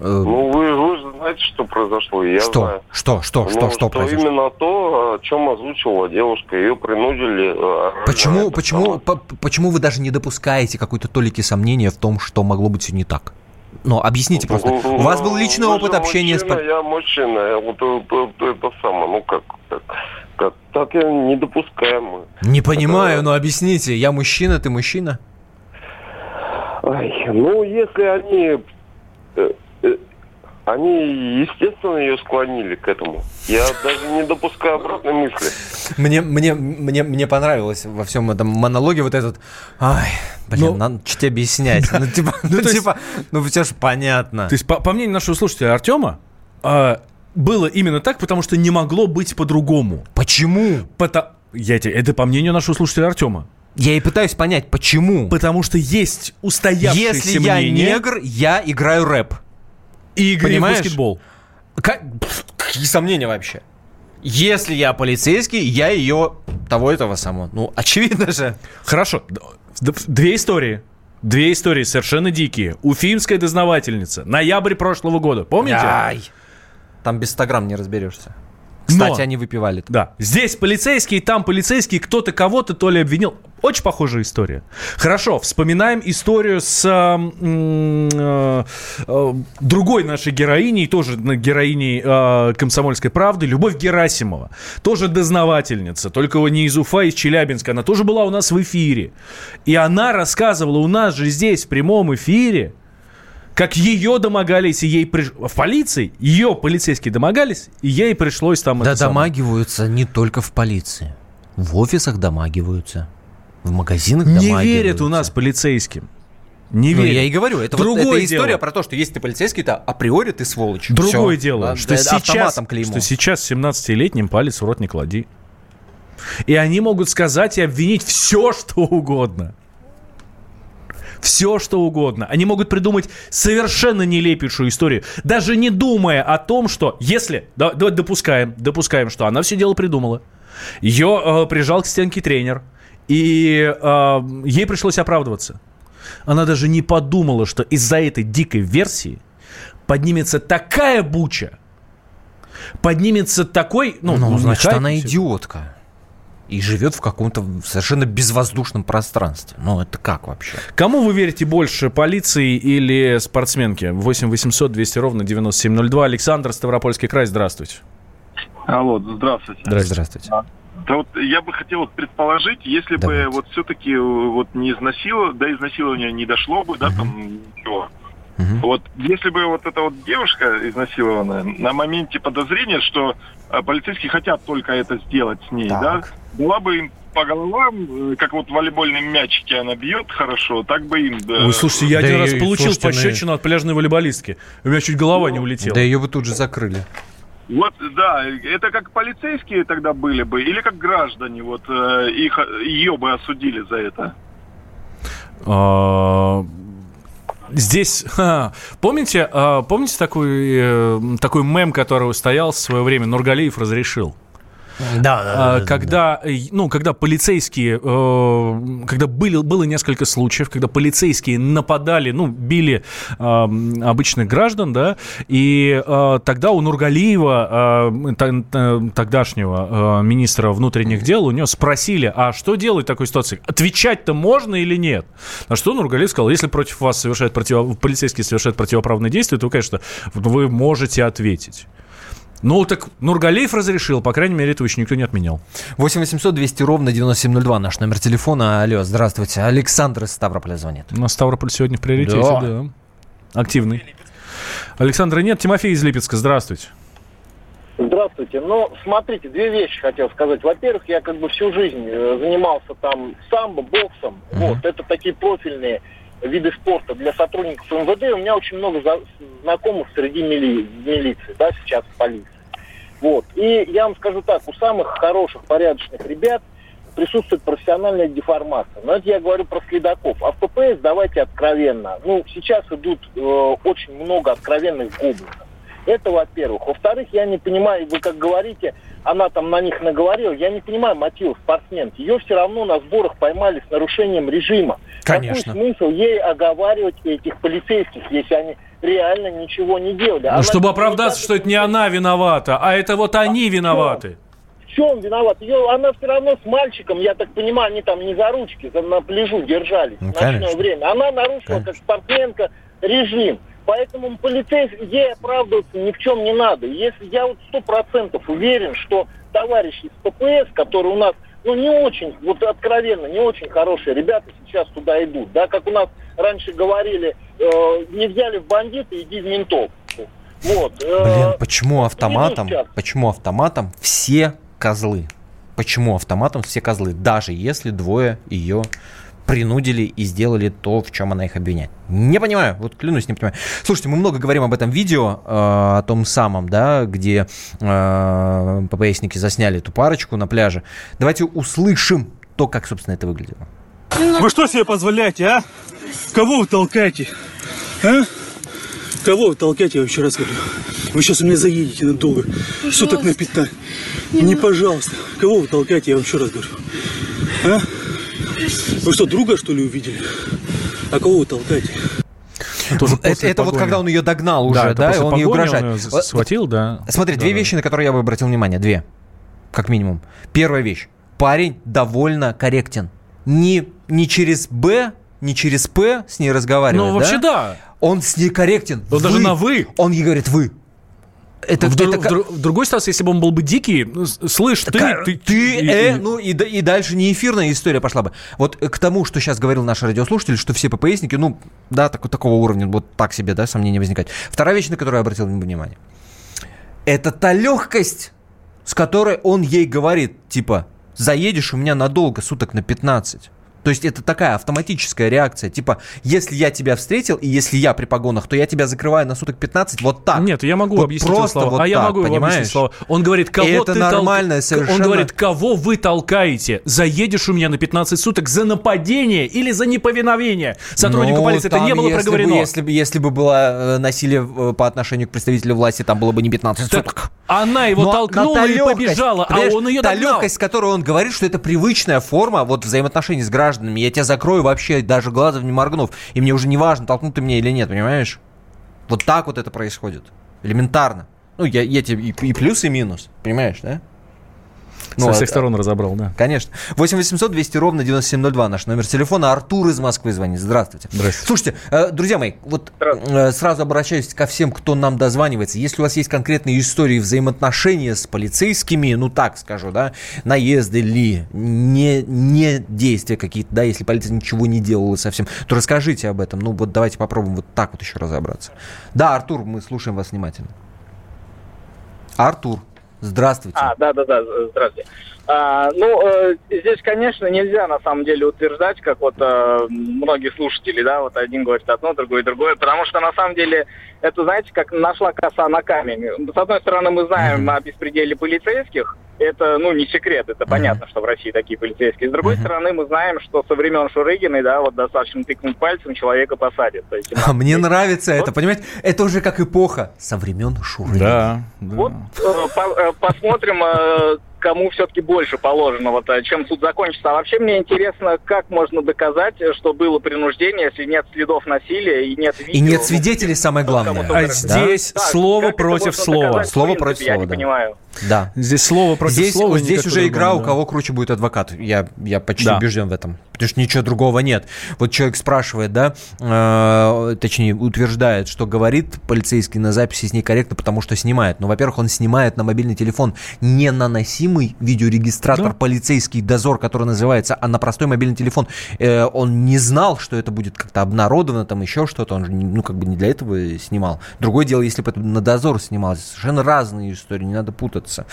Speaker 2: Э,
Speaker 10: Ну, вы, вы же знаете, что произошло, я
Speaker 2: что?
Speaker 10: знаю.
Speaker 2: Что? Что?
Speaker 10: Ну,
Speaker 2: Что? Что произошло?
Speaker 10: именно то, о чем озвучивала девушка, ее принудили. э,
Speaker 2: Почему,
Speaker 10: это
Speaker 2: почему, по- почему вы даже не допускаете какой-то толики сомнения в том, что могло быть все не так? Ну, объясните просто.
Speaker 10: Ну,
Speaker 2: У вас был личный опыт общения с...
Speaker 10: мужчина,
Speaker 2: пол-
Speaker 10: Я мужчина, я вот это, это- это самое, ну как, как, как, так я не допускаем.
Speaker 2: Не понимаю, но объясните. Я мужчина, ты мужчина?
Speaker 10: Ай, ну, если они, э, они, естественно, ее склонили к этому. Я даже не допускаю обратной мысли.
Speaker 2: Мне, мне, мне, мне понравилось во всем этом монологе вот этот... Ай, блин,
Speaker 1: Ну,
Speaker 2: надо что-то объяснять. Ну, типа, ну,
Speaker 1: есть-
Speaker 2: типа, ну, все же понятно.
Speaker 1: То есть, по, по мнению нашего слушателя Артема, а, было именно так, потому что не могло быть по-другому.
Speaker 2: Почему?
Speaker 1: Пото- Я тебе, это по мнению нашего слушателя Артема.
Speaker 2: Я и пытаюсь понять, почему.
Speaker 1: Потому что есть устоявшееся
Speaker 2: Если я
Speaker 1: мнение
Speaker 2: негр, я играю рэп.
Speaker 1: И игры в баскетбол.
Speaker 2: Как- Какие сомнения вообще? Если я полицейский, я ее того этого самого. Ну, очевидно же.
Speaker 1: Хорошо. Две истории. Две истории совершенно дикие. Уфимская дознавательница. Ноябрь прошлого года. Помните?
Speaker 2: Ай. Там без 100 грамм не разберешься. Кстати,
Speaker 1: Но-
Speaker 2: они выпивали.
Speaker 1: Да. Здесь полицейский, там полицейский, кто-то кого-то то ли обвинил. Очень похожая история. Хорошо, вспоминаем историю с э, э, другой нашей героиней, тоже героиней э, «Комсомольской правды», Любовь Герасимова. Тоже дознавательница, только не из Уфа, а из Челябинска. Она тоже была у нас в эфире. И она рассказывала у нас же здесь в прямом эфире, как ее домогались, и ей приш... в полиции, ее полицейские домогались, и ей пришлось там...
Speaker 2: Да
Speaker 1: это самое.
Speaker 2: домагиваются не только в полиции. В офисах домагиваются. В магазинах
Speaker 1: Не
Speaker 2: домагиваются.
Speaker 1: верят у нас полицейским. Не
Speaker 2: Ну,
Speaker 1: верят.
Speaker 2: я и говорю, это, вот,
Speaker 1: Другое
Speaker 2: это история
Speaker 1: дело.
Speaker 2: про то, что если ты полицейский, то априори ты сволочь.
Speaker 1: Другое
Speaker 2: Всё.
Speaker 1: дело,
Speaker 2: Да,
Speaker 1: что, сейчас, что сейчас 17-летним палец в рот не клади. И они могут сказать и обвинить все, что угодно. Все, что угодно. Они могут придумать совершенно нелепейшую историю, даже не думая о том, что если, да, допускаем, допускаем, что она все дело придумала, ее э, прижал к стенке тренер, и э, ей пришлось оправдываться. Она даже не подумала, что из-за этой дикой версии поднимется такая буча, поднимется такой, ну,
Speaker 2: Ну, значит, она идиотка. И живет в каком-то совершенно безвоздушном пространстве. Ну, это как вообще?
Speaker 1: Кому вы верите больше, полиции или спортсменке? 8 800 200 ровно 9702. Александр, Ставропольский край, здравствуйте.
Speaker 11: Алло, здравствуйте.
Speaker 2: Здравствуйте.
Speaker 11: Да вот я бы хотел вот предположить, если
Speaker 2: Давайте.
Speaker 11: бы вот все-таки вот не изнасилование, до изнасилования не дошло бы, да, там ничего.
Speaker 2: Мгм.
Speaker 11: Вот если бы вот эта вот девушка изнасилованная на моменте подозрения, что э, полицейские хотят только это сделать с ней,
Speaker 2: Так.
Speaker 11: да, была бы им по головам, э, как вот волейбольные мячики она бьет хорошо, так бы им... да,
Speaker 1: Ой, слушайте, я
Speaker 2: Да
Speaker 1: один
Speaker 2: и-
Speaker 1: раз получил
Speaker 2: слушайте, ну
Speaker 1: пощечину от пляжной волейболистки. У меня чуть голова не улетела.
Speaker 2: Да ее бы тут же закрыли.
Speaker 11: Вот, да, это как полицейские тогда были бы, или как граждане, вот э, их, ее бы осудили за это.
Speaker 1: А, Здесь, ха, помните, а, помните такой, э, такой мем, который устоял в свое время, Нургалиев разрешил?
Speaker 2: Да, да, да,
Speaker 1: когда, э, ну, когда полицейские, э, когда были, было несколько случаев, когда полицейские нападали, ну, били обычных граждан, да, и э, тогда у Нургалиева, тогдашнего министра внутренних дел, у него спросили, а что делать в такой ситуации? Отвечать-то можно или нет? На что Нургалиев сказал, если против вас совершают против... полицейские совершают противоправные действия, то, конечно, вы можете ответить. Ну, так Нургалиев разрешил, по крайней мере, этого еще никто не отменял.
Speaker 2: 8 800 200 ровно 9702 наш номер телефона. Алло, здравствуйте. Александр из Ставрополя звонит.
Speaker 1: У нас Ставрополь сегодня в приоритете, да. да. Активный. Александра нет, Тимофей из Липецка, здравствуйте.
Speaker 12: Здравствуйте. Ну, смотрите, две вещи хотел сказать. Во-первых, я как бы всю жизнь э, занимался там самбо, боксом. Uh-huh. Вот, это такие профильные виды спорта для сотрудников МВД. У меня очень много за- знакомых среди мили- милиции, да, сейчас полиции. Вот. И я вам скажу так, у самых хороших, порядочных ребят присутствует профессиональная деформация. Но это я говорю про следаков. А в ППС давайте откровенно. Ну, сейчас идут э, очень много откровенных гоблинов. Это во-первых. Во-вторых, я не понимаю, вы как говорите, она там на них наговорила, я не понимаю мотивов спортсменки. Ее все равно на сборах поймали с нарушением режима.
Speaker 2: Конечно.
Speaker 12: Какой смысл ей оговаривать этих полицейских, если они реально ничего не делали?
Speaker 1: Ну,
Speaker 12: Она
Speaker 1: чтобы оправдаться, что это не она виновата, а это вот они виноваты.
Speaker 12: В чем виноват? Ее, она все равно с мальчиком, я так понимаю, они там не за ручки, за, на пляжу держались
Speaker 2: Ну,
Speaker 12: в ночное
Speaker 2: конечно.
Speaker 12: время. Она нарушила, как спортсменка, режим. Поэтому полицейский, ей оправдываться ни в чем не надо. Если я вот сто процентов уверен, что товарищи из ППС, которые у нас, ну, не очень, вот откровенно, не очень хорошие ребята сейчас туда идут. Да, как у нас раньше говорили, э, не взяли в бандиты, иди в ментов. Вот. э,
Speaker 2: Блин, почему автоматом, почему автоматом все козлы? Почему автоматом все козлы? Даже если двое ее принудили и сделали то, в чем она их обвиняет. Не понимаю, вот клянусь, не понимаю. Слушайте, мы много говорим об этом видео, э, о том самом, да, где э, ППСники засняли эту парочку на пляже. Давайте услышим то, как, собственно, это выглядело.
Speaker 13: Вы что себе позволяете, а? Кого вы толкаете? А? Кого вы толкаете, я еще раз говорю. Вы сейчас у меня заедете надолго. Суток на 15. Не, пожалуйста. Кого вы толкаете, я вам еще раз говорю. А? Вы что, друга, что ли, увидели? А кого вы толкаете?
Speaker 1: Тоже
Speaker 2: Это, это вот когда он ее догнал уже,
Speaker 1: Да,
Speaker 2: да,
Speaker 1: это
Speaker 2: и
Speaker 1: после
Speaker 2: он ей
Speaker 1: погони
Speaker 2: угрожает.
Speaker 1: он
Speaker 2: Вот-
Speaker 1: схватил, да.
Speaker 2: Смотри,
Speaker 1: Да,
Speaker 2: две
Speaker 1: да.
Speaker 2: вещи, на которые я бы обратил внимание. Две, как минимум. Первая вещь. Парень довольно корректен. Не, не через Б, не через П с ней разговаривает.
Speaker 1: Ну, вообще да.
Speaker 2: Он с ней корректен.
Speaker 1: Он даже на «вы».
Speaker 2: Он ей говорит «вы». Это,
Speaker 1: в,
Speaker 2: это
Speaker 1: дру- в другой ситуации, если бы он был бы дикий, ну, слышь, ты,
Speaker 2: Такая,
Speaker 1: ты,
Speaker 2: ты,
Speaker 1: и-
Speaker 2: э, ну и, и дальше не эфирная история пошла бы. Вот э, к тому, что сейчас говорил наш радиослушатель, что все ППСники, ну, да, так, такого уровня, вот так себе, да, сомнения возникают. Вторая вещь, на которую я обратил внимание. Это та легкость, с которой он ей говорит, типа, заедешь у меня надолго, суток на 15. То есть это такая автоматическая реакция. Типа, если я тебя встретил, и если я при погонах, то я тебя закрываю на суток 15 вот так.
Speaker 1: Нет, я могу
Speaker 2: Вот
Speaker 1: объяснить
Speaker 2: просто
Speaker 1: слова.
Speaker 2: вот
Speaker 1: а я
Speaker 2: так,
Speaker 1: могу его
Speaker 2: понимаешь?
Speaker 1: объяснить слова. Он говорит, кого
Speaker 2: Это
Speaker 1: ты
Speaker 2: нормальное
Speaker 1: толк-
Speaker 2: совершенно-
Speaker 1: Он говорит, кого вы толкаете? Заедешь у меня на 15 суток за нападение или за неповиновение сотруднику
Speaker 2: Ну,
Speaker 1: полиции. Это не было
Speaker 2: если
Speaker 1: проговорено.
Speaker 2: Бы, если, бы, если бы было э, насилие э, по отношению к представителю власти, там было бы не 15 суток.
Speaker 1: Она его
Speaker 2: Но-
Speaker 1: толкнула
Speaker 2: но та
Speaker 1: и побежала, а он ее
Speaker 2: Та
Speaker 1: догнал.
Speaker 2: легкость, с которой он говорит, что это привычная форма вот взаимоотношений с гражданами. Я тебя закрою вообще, даже глазом не моргнув. И мне уже не важно, толкнут ты меня или нет, понимаешь? Вот так вот это происходит. Элементарно. Ну, я, я тебе и, и плюс, и минус. Понимаешь, да? Ну,
Speaker 1: Со
Speaker 2: а-
Speaker 1: всех сторон разобрал, да.
Speaker 2: Конечно. 8 800 200 ровно 9702 наш номер телефона. Артур из Москвы звонит. Здравствуйте.
Speaker 1: Здравствуйте.
Speaker 2: Слушайте, э, друзья мои, вот э, сразу обращаюсь ко всем, кто нам дозванивается. Если у вас есть конкретные истории взаимоотношения с полицейскими, ну так скажу, да, наезды ли, не, не действия какие-то, да, если полиция ничего не делала совсем, то расскажите об этом. Ну вот давайте попробуем вот так вот еще разобраться. Да, Артур, мы слушаем вас внимательно. Артур, здравствуйте.
Speaker 14: А, да, да, да, здравствуйте. А, ну, э, здесь, конечно, нельзя на самом деле утверждать, как вот э, многие слушатели, да, вот один говорит одно, другой другое, потому что на самом деле это, знаете, как нашла коса на камень. С одной стороны, мы знаем о беспределе полицейских, это, ну, не секрет, это понятно, что в России такие полицейские. С другой стороны, мы знаем, что со времен Шурыгиной, да, вот достаточно тыкнуть пальцем, человека посадят. То есть,
Speaker 2: А мне нравится это, понимаете? Это уже как эпоха со времен Шуры.
Speaker 1: Да.
Speaker 14: Вот э, по- э, посмотрим, э, кому все-таки больше положено, вот, э, чем суд закончится. А вообще мне интересно, как можно доказать, что было принуждение, если нет следов насилия и нет видео.
Speaker 2: И нет
Speaker 14: ну,
Speaker 2: свидетелей, самое главное.
Speaker 1: А здесь
Speaker 14: Да,
Speaker 1: слово
Speaker 14: как это
Speaker 1: против слова.
Speaker 14: доказать,
Speaker 2: Слово
Speaker 14: принципе,
Speaker 2: против
Speaker 14: Я
Speaker 2: слова,
Speaker 14: не
Speaker 2: да.
Speaker 14: понимаю.
Speaker 2: Да.
Speaker 1: Здесь слово против
Speaker 2: здесь,
Speaker 1: слова.
Speaker 2: здесь уже игра,
Speaker 1: по-другому,
Speaker 2: у
Speaker 1: да.
Speaker 2: кого круче будет адвокат. Я, я почти
Speaker 1: Да.
Speaker 2: убежден в этом. Потому что ничего другого нет. Вот человек спрашивает, да, э, точнее, утверждает, что говорит полицейский на записи с ней корректно, потому что снимает. Но, во-первых, он снимает на мобильный телефон не на носимый видеорегистратор
Speaker 1: Да.
Speaker 2: полицейский дозор, который называется, а на простой мобильный телефон. Э, он не знал, что это будет как-то обнародовано, там еще что-то. Он же, ну, как бы не для этого снимал. Другое дело, если бы это на дозор снималось. Совершенно разные истории, не надо путаться.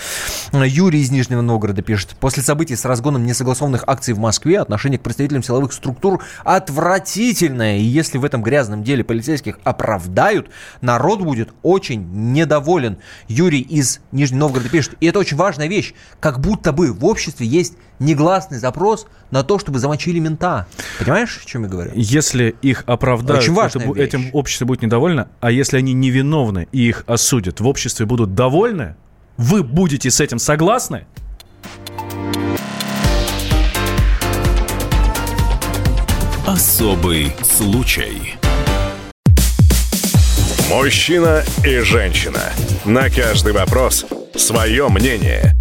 Speaker 2: Юрий из Нижнего Новгорода пишет. После событий с разгоном несогласованных акций в Москве отношение к представителям силовых структур отвратительное. И если в этом грязном деле полицейских оправдают, народ будет очень недоволен. Юрий из Нижнего Новгорода пишет. И это очень важная вещь. Как будто бы в обществе есть негласный запрос на то, чтобы замочили мента. Понимаешь, о чем я говорю?
Speaker 1: Если их оправдают,
Speaker 2: Очень важная
Speaker 1: это
Speaker 2: вещь.
Speaker 1: этим общество будет недовольно, а если они невиновны и их осудят, в обществе будут довольны, вы будете с этим согласны?
Speaker 4: Особый случай. Мужчина и женщина. На каждый вопрос свое мнение.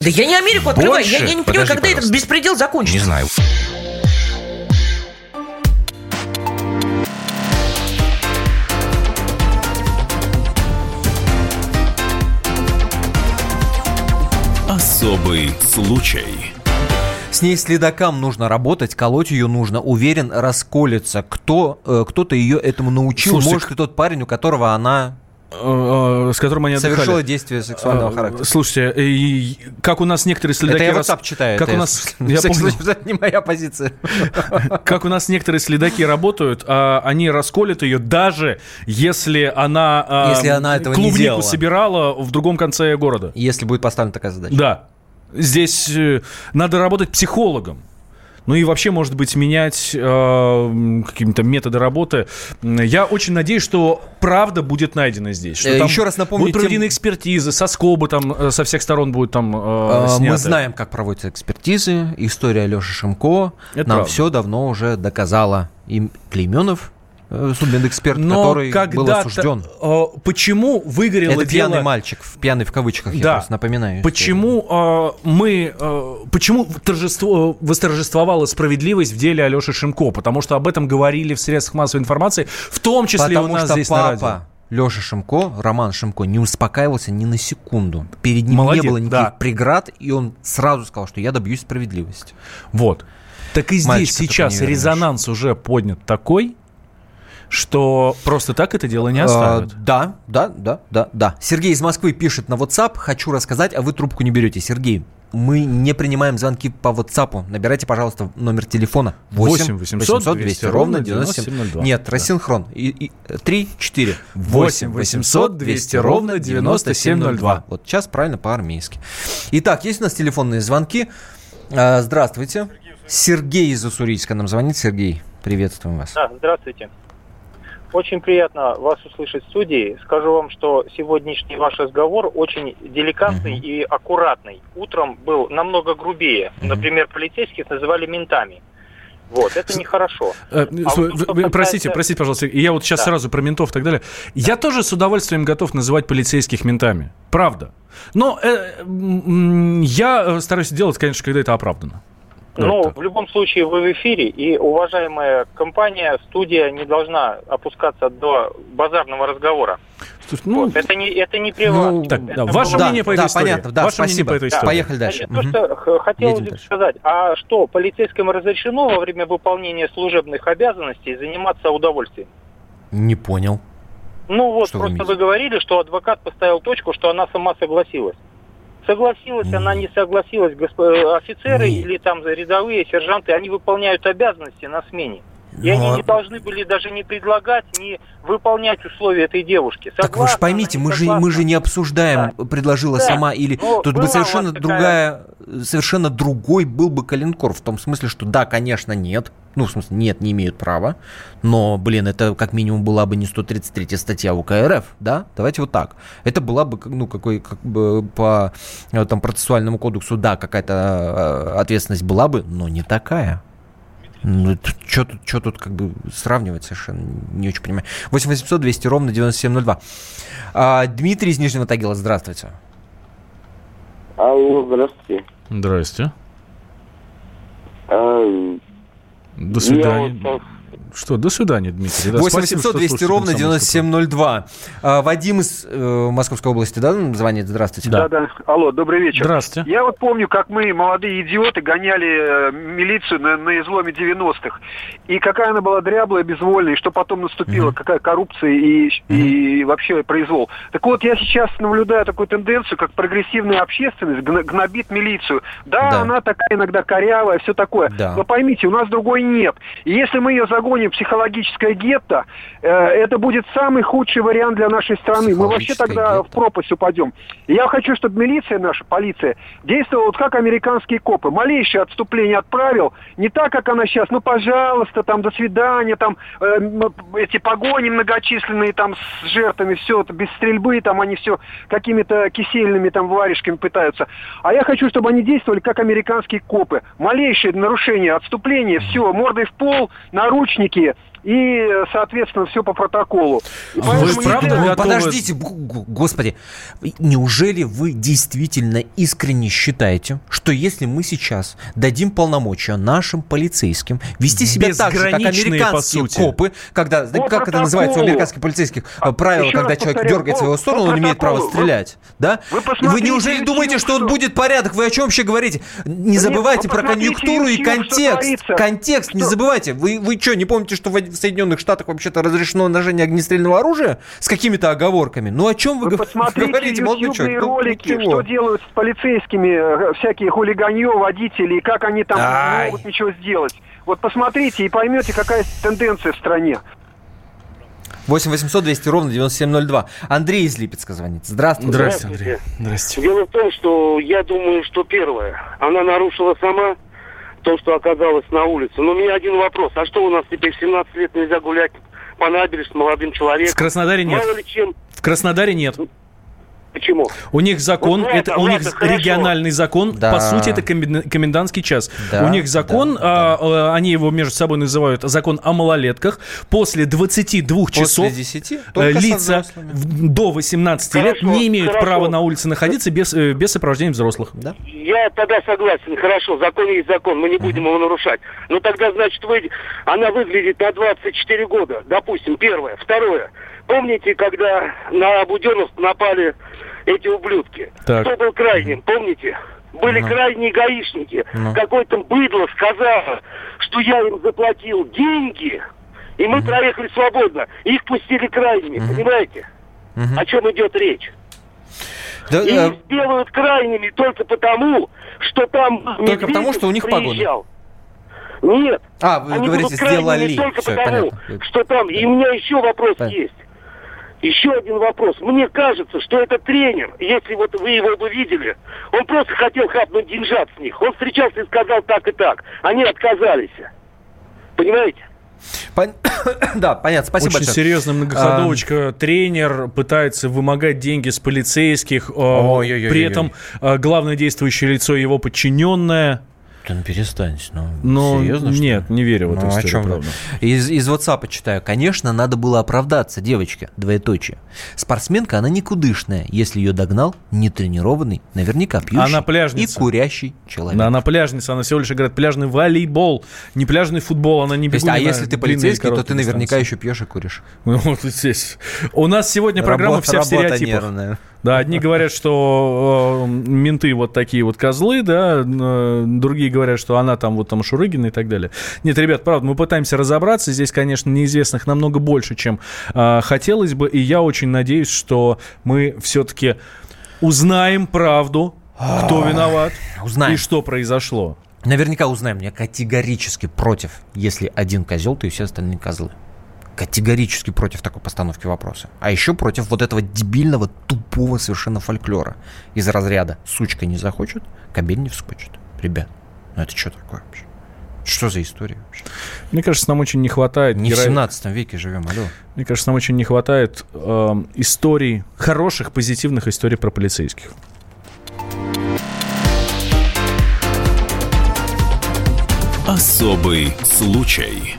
Speaker 15: Да я не Америку открываю. Я,
Speaker 8: Больше?
Speaker 15: я не понимаю,
Speaker 8: Подожди,
Speaker 15: когда этот
Speaker 8: пожалуйста.
Speaker 15: беспредел закончится.
Speaker 8: Не знаю.
Speaker 4: Особый случай.
Speaker 2: С ней следакам нужно работать, колоть ее нужно. Уверен, расколется. Кто, э, кто-то ее этому научил.
Speaker 1: Слушайте,
Speaker 2: Может, и тот парень, у которого она
Speaker 1: с которым они отдыхали.
Speaker 2: совершила действие сексуального
Speaker 1: Э,
Speaker 2: характера.
Speaker 1: Слушайте, и как у нас некоторые следаки...
Speaker 2: Это я WhatsApp читаю.
Speaker 1: Как у нас... Я помню,
Speaker 2: это не моя позиция.
Speaker 1: как у нас некоторые следаки работают, а, они расколят ее, даже если она, а,
Speaker 2: Если она этого не
Speaker 1: клубнику
Speaker 2: делала.
Speaker 1: собирала в другом конце города.
Speaker 2: Если будет поставлена такая задача.
Speaker 1: Да. Здесь э, надо работать психологом. Ну и вообще, может быть, менять э, какие-то методы работы. Я очень надеюсь, что правда будет найдена здесь. Что
Speaker 2: Э, еще раз напомню
Speaker 1: Будут проведены
Speaker 2: тем-
Speaker 1: экспертизы, со скобы там э, со всех сторон будет там э,
Speaker 2: А,
Speaker 1: снято.
Speaker 2: Мы знаем, как проводятся экспертизы. История Леши Шимко
Speaker 1: Это
Speaker 2: нам
Speaker 1: правда.
Speaker 2: все давно уже доказала. И Клейменов, судмедэксперт,
Speaker 1: Но
Speaker 2: который был осужден.
Speaker 1: э, почему выгорело
Speaker 2: Это пьяный
Speaker 1: дело...
Speaker 2: мальчик, в пьяный в кавычках, я
Speaker 1: Да.
Speaker 2: просто напоминаю.
Speaker 1: Почему э, мы, э, почему торжество, восторжествовала справедливость в деле Алеши Шимко? Потому что об этом говорили в средствах массовой информации, в том числе
Speaker 2: Потому
Speaker 1: у нас
Speaker 2: что
Speaker 1: здесь на радио.
Speaker 2: папа Леша Шимко, Роман Шимко, не успокаивался ни на секунду. Перед ним
Speaker 1: Молодец,
Speaker 2: не было никаких
Speaker 1: да.
Speaker 2: преград, и он сразу сказал, что я добьюсь справедливости.
Speaker 1: Вот. Так и здесь
Speaker 2: Мальчика
Speaker 1: сейчас резонанс уже поднят такой, что просто так это дело не оставят.
Speaker 2: А, да, да, да, да, да. Сергей из Москвы пишет на WhatsApp, хочу рассказать, а вы трубку не берете. Сергей, мы не принимаем звонки по WhatsApp. Набирайте, пожалуйста, номер телефона
Speaker 1: 8 800 200 ровно 9702.
Speaker 2: Нет,
Speaker 1: Да.
Speaker 2: рассинхрон. И, и, 3, 4.
Speaker 1: 8 800 200 ровно 9702.
Speaker 2: Вот сейчас правильно по-армейски. Итак, есть у нас телефонные звонки. А, Здравствуйте. Сергей из Уссурийска нам звонит. Сергей, приветствуем вас.
Speaker 16: Да, здравствуйте. Очень приятно вас услышать в студии. Скажу вам, что сегодняшний ваш разговор очень деликатный и аккуратный. Утром был намного грубее. Например, полицейских называли ментами. Вот, это нехорошо.
Speaker 1: Э,
Speaker 16: А
Speaker 1: слушай,
Speaker 16: вот
Speaker 1: вы- вы- Простите,
Speaker 16: касается-
Speaker 1: простите, пожалуйста. Я вот сейчас
Speaker 16: Да.
Speaker 1: сразу про ментов и так далее. Я тоже с удовольствием готов называть полицейских ментами. Правда. Но э, я стараюсь делать, конечно, когда это оправдано.
Speaker 16: Ну, в любом случае вы в эфире, и уважаемая компания, студия не должна опускаться до базарного разговора.
Speaker 1: Ну,
Speaker 16: Вот, это не это не приват.
Speaker 1: Ну, так,
Speaker 16: Это
Speaker 1: да, ваше
Speaker 16: было-
Speaker 1: мнение по этой
Speaker 2: да,
Speaker 1: истории.
Speaker 2: понятно, да,
Speaker 1: ваше мнение
Speaker 2: спасибо.
Speaker 1: по этой
Speaker 2: Да. Поехали дальше.
Speaker 16: То,
Speaker 2: Мгм.
Speaker 16: что х- хотелось
Speaker 2: Едем
Speaker 16: бы
Speaker 2: дальше.
Speaker 16: сказать, а что, полицейскому разрешено во время выполнения служебных обязанностей заниматься удовольствием?
Speaker 2: Не понял.
Speaker 16: Ну вот,
Speaker 2: Что вы
Speaker 16: просто
Speaker 2: имеете?
Speaker 16: вы говорили, что адвокат поставил точку, что она сама согласилась. Согласилась, она не согласилась, госп- э, офицеры
Speaker 2: Не.
Speaker 16: или там рядовые, сержанты, они выполняют обязанности на смене. И они не должны были даже не предлагать, не выполнять условия этой девушки.
Speaker 2: Так вы же
Speaker 16: Согласна
Speaker 2: поймите, мы же, мы
Speaker 16: согласна?
Speaker 2: же не обсуждаем, предложила
Speaker 16: Да.
Speaker 2: сама или...
Speaker 16: Ну,
Speaker 2: Тут бы совершенно
Speaker 16: вас такая-
Speaker 2: другая, совершенно другой был бы Калинкор, в том смысле, что да, конечно, нет. Ну, в смысле, нет, не имеют права. Но, блин, это как минимум была бы не 133 статья УК РФ, да? Давайте вот так. Это была бы, ну, какой, как бы по э, там процессуальному кодексу, да, какая-то э, ответственность была бы, но не такая. Ну, что тут, чё тут как бы сравнивать совершенно не очень понимаю. 8 800 200 ровно 9702. А, Дмитрий из Нижнего Тагила, здравствуйте.
Speaker 10: Алло, здравствуйте.
Speaker 1: Здрасте.
Speaker 10: А,
Speaker 1: До
Speaker 10: я
Speaker 1: свидания.
Speaker 10: вот
Speaker 1: Что, до свидания, Дмитрий. Да,
Speaker 2: 8
Speaker 1: спасибо,
Speaker 2: 800
Speaker 1: что
Speaker 2: 200
Speaker 1: слушаете
Speaker 2: ровно
Speaker 1: «Комсомольскую
Speaker 2: 9702. А, Вадим из э, Московской области, да, звонит? Здравствуйте.
Speaker 1: Да.
Speaker 17: Да, да. Алло, добрый вечер.
Speaker 1: Здравствуйте.
Speaker 17: Я вот помню, как мы, молодые идиоты, гоняли э, милицию на, на изломе 90-х. И какая она была дряблая, безвольная, и что потом наступила, какая коррупция и, и вообще произвол. Так вот, я сейчас наблюдаю такую тенденцию, как прогрессивная общественность гнобит милицию. Да,
Speaker 2: Да.
Speaker 17: она такая иногда корявая, все такое.
Speaker 2: Да.
Speaker 17: Но поймите, у нас другой нет. И если мы ее загоним в психологическое гетто, э, это будет самый худший вариант для нашей страны. Мы вообще тогда в
Speaker 2: гетто.
Speaker 17: пропасть упадем. И я хочу, чтобы милиция наша, полиция, действовала вот как американские копы. Малейшее отступление от правил, не так, как она сейчас, ну, пожалуйста, там, до свидания, там, э, эти погони многочисленные, там, с жертвами, все, это без стрельбы, там, они все какими-то кисельными, там, варежками пытаются. А я хочу, чтобы они действовали как американские копы. Малейшее нарушение, отступление, все, мордой в пол, наручники, некие и, соответственно, все по протоколу. И
Speaker 1: Вы правда готовы-
Speaker 2: Подождите, господи, неужели вы действительно искренне считаете, что если мы сейчас дадим полномочия нашим полицейским вести себя так же, как американские копы, когда,
Speaker 17: По
Speaker 2: как это называется у
Speaker 17: протоколу.
Speaker 2: американских полицейских
Speaker 17: А,
Speaker 2: правило,
Speaker 17: еще
Speaker 2: когда человек
Speaker 17: повторяю,
Speaker 2: дергает в
Speaker 17: по-
Speaker 2: его сторону, он имеет право
Speaker 17: протоколу.
Speaker 2: стрелять, да?
Speaker 17: Вы
Speaker 2: вы неужели думаете, что
Speaker 17: что-
Speaker 2: будет порядок? Вы о чем вообще говорите? Не забывайте
Speaker 17: вы
Speaker 2: про конъюнктуру и контекст. Контекст, не
Speaker 17: Что?
Speaker 2: забывайте. Вы, вы что, не помните, что в в Соединенных Штатах вообще-то разрешено ношение огнестрельного оружия с какими-то оговорками? Ну о чем вы,
Speaker 17: Вы
Speaker 2: говорите, молодой человек? Ну,
Speaker 17: ролики,
Speaker 2: ничего.
Speaker 17: что делают с полицейскими э, всякие хулиганье, водители, и как они там
Speaker 2: Ай.
Speaker 17: не могут ничего сделать. Вот посмотрите и поймете, какая тенденция в стране.
Speaker 2: 8 800 200 ровно 9702. Андрей из Липецка звонит. Здравствуйте.
Speaker 1: Здравствуйте, Андрей. Здрасте.
Speaker 10: Дело в том, что я думаю, что первое, она нарушила сама то, что оказалась на улице. Но у меня один вопрос. А что у нас теперь в 17 лет нельзя гулять по набережной с молодым
Speaker 1: В
Speaker 10: человеком?
Speaker 1: Краснодаре нет.
Speaker 10: Мало ли чем.
Speaker 1: В Краснодаре нет.
Speaker 10: Почему?
Speaker 1: У них закон,
Speaker 10: Вот ладно,
Speaker 1: это у них
Speaker 10: хорошо.
Speaker 1: региональный закон,
Speaker 2: Да.
Speaker 1: по сути это комен- комендантский час.
Speaker 2: Да,
Speaker 1: у них закон,
Speaker 2: да,
Speaker 1: а, а, они его между собой называют закон о малолетках. После 22
Speaker 2: После
Speaker 1: часов
Speaker 2: 10
Speaker 1: э, лица до 18 лет
Speaker 10: Хорошо,
Speaker 1: не имеют
Speaker 10: хорошо.
Speaker 1: права на улице находиться без, э, без сопровождения взрослых.
Speaker 2: Да?
Speaker 10: Я тогда согласен, хорошо, закон есть закон, мы не будем его нарушать. Но тогда, значит, вы, она выглядит на 24 года, допустим, первое. Второе, помните, когда на Буденновск напали эти ублюдки?
Speaker 1: Так.
Speaker 10: Кто был крайним, помните? Были
Speaker 2: Ну.
Speaker 10: крайние гаишники.
Speaker 2: Ну.
Speaker 10: Какой-то быдло сказал, что я им заплатил деньги, и мы проехали свободно. Их пустили крайними, понимаете?
Speaker 2: Мгм.
Speaker 10: О чем идет речь?
Speaker 2: Да,
Speaker 10: И
Speaker 2: э,
Speaker 10: их делают крайними только потому, что там
Speaker 2: Только потому, что у них погода.
Speaker 10: приезжал. Нет.
Speaker 2: А, вы
Speaker 10: они
Speaker 2: говорите, сделали.
Speaker 10: Только
Speaker 2: Всё,
Speaker 10: потому,
Speaker 2: понятно.
Speaker 10: что там. И у меня еще вопрос
Speaker 2: Понятно.
Speaker 10: есть. Еще один вопрос. Мне кажется, что этот тренер, если вот вы его бы видели, он просто хотел хапнуть деньжат с них. Он встречался и сказал так и так. Они отказались. Понимаете?
Speaker 2: пон- Да, понятно. Спасибо
Speaker 1: Очень
Speaker 2: большое.
Speaker 1: серьезная многоходовочка. Тренер пытается вымогать деньги с полицейских.
Speaker 2: Ой-ой-ой-ой.
Speaker 1: При этом э, главное действующее лицо его подчиненное.
Speaker 2: Да ну перестаньте, ну,
Speaker 1: Ну,
Speaker 2: серьезно, что
Speaker 1: нет, не верю в эту
Speaker 2: Ну, о
Speaker 1: историю,
Speaker 2: чем вы?
Speaker 1: правда.
Speaker 2: Из, из WhatsApp читаю. Конечно, надо было оправдаться, девочка, двоеточие. Спортсменка, она никудышная, если ее догнал нетренированный, наверняка пьющий
Speaker 1: Она пляжница.
Speaker 2: и курящий человек.
Speaker 1: Она пляжница, она всего лишь играет пляжный волейбол, не пляжный футбол, она не
Speaker 2: То есть, а если ты полицейский, то ты наверняка
Speaker 1: дистанции.
Speaker 2: еще пьешь и куришь.
Speaker 1: Ну, вот здесь. У нас сегодня программа
Speaker 2: Работа-
Speaker 1: вся в
Speaker 2: работа
Speaker 1: стереотипах.
Speaker 2: нервная.
Speaker 1: Да, одни говорят, что э, менты вот такие вот козлы, да, э, другие говорят, что она там вот там Шурыгина и так далее. Нет, ребят, правда, мы пытаемся разобраться. Здесь, конечно, неизвестных намного больше, чем э, хотелось бы, и я очень надеюсь, что мы все-таки узнаем правду, кто виноват
Speaker 2: Узнаем.
Speaker 1: и что произошло.
Speaker 2: Наверняка узнаем. Я категорически против, если один козел, то и все остальные козлы. Категорически против такой постановки вопроса. А еще против вот этого дебильного, тупого совершенно фольклора. Из разряда «сучка не захочет, кобель не вскочит». Ребят, ну это что такое вообще? Что за история вообще?
Speaker 1: Мне кажется, нам очень не хватает...
Speaker 2: Не в
Speaker 1: геро-
Speaker 2: 17 веке живем, алло.
Speaker 1: Мне кажется, нам очень не хватает э, историй, хороших, позитивных историй про полицейских.
Speaker 18: Особый случай.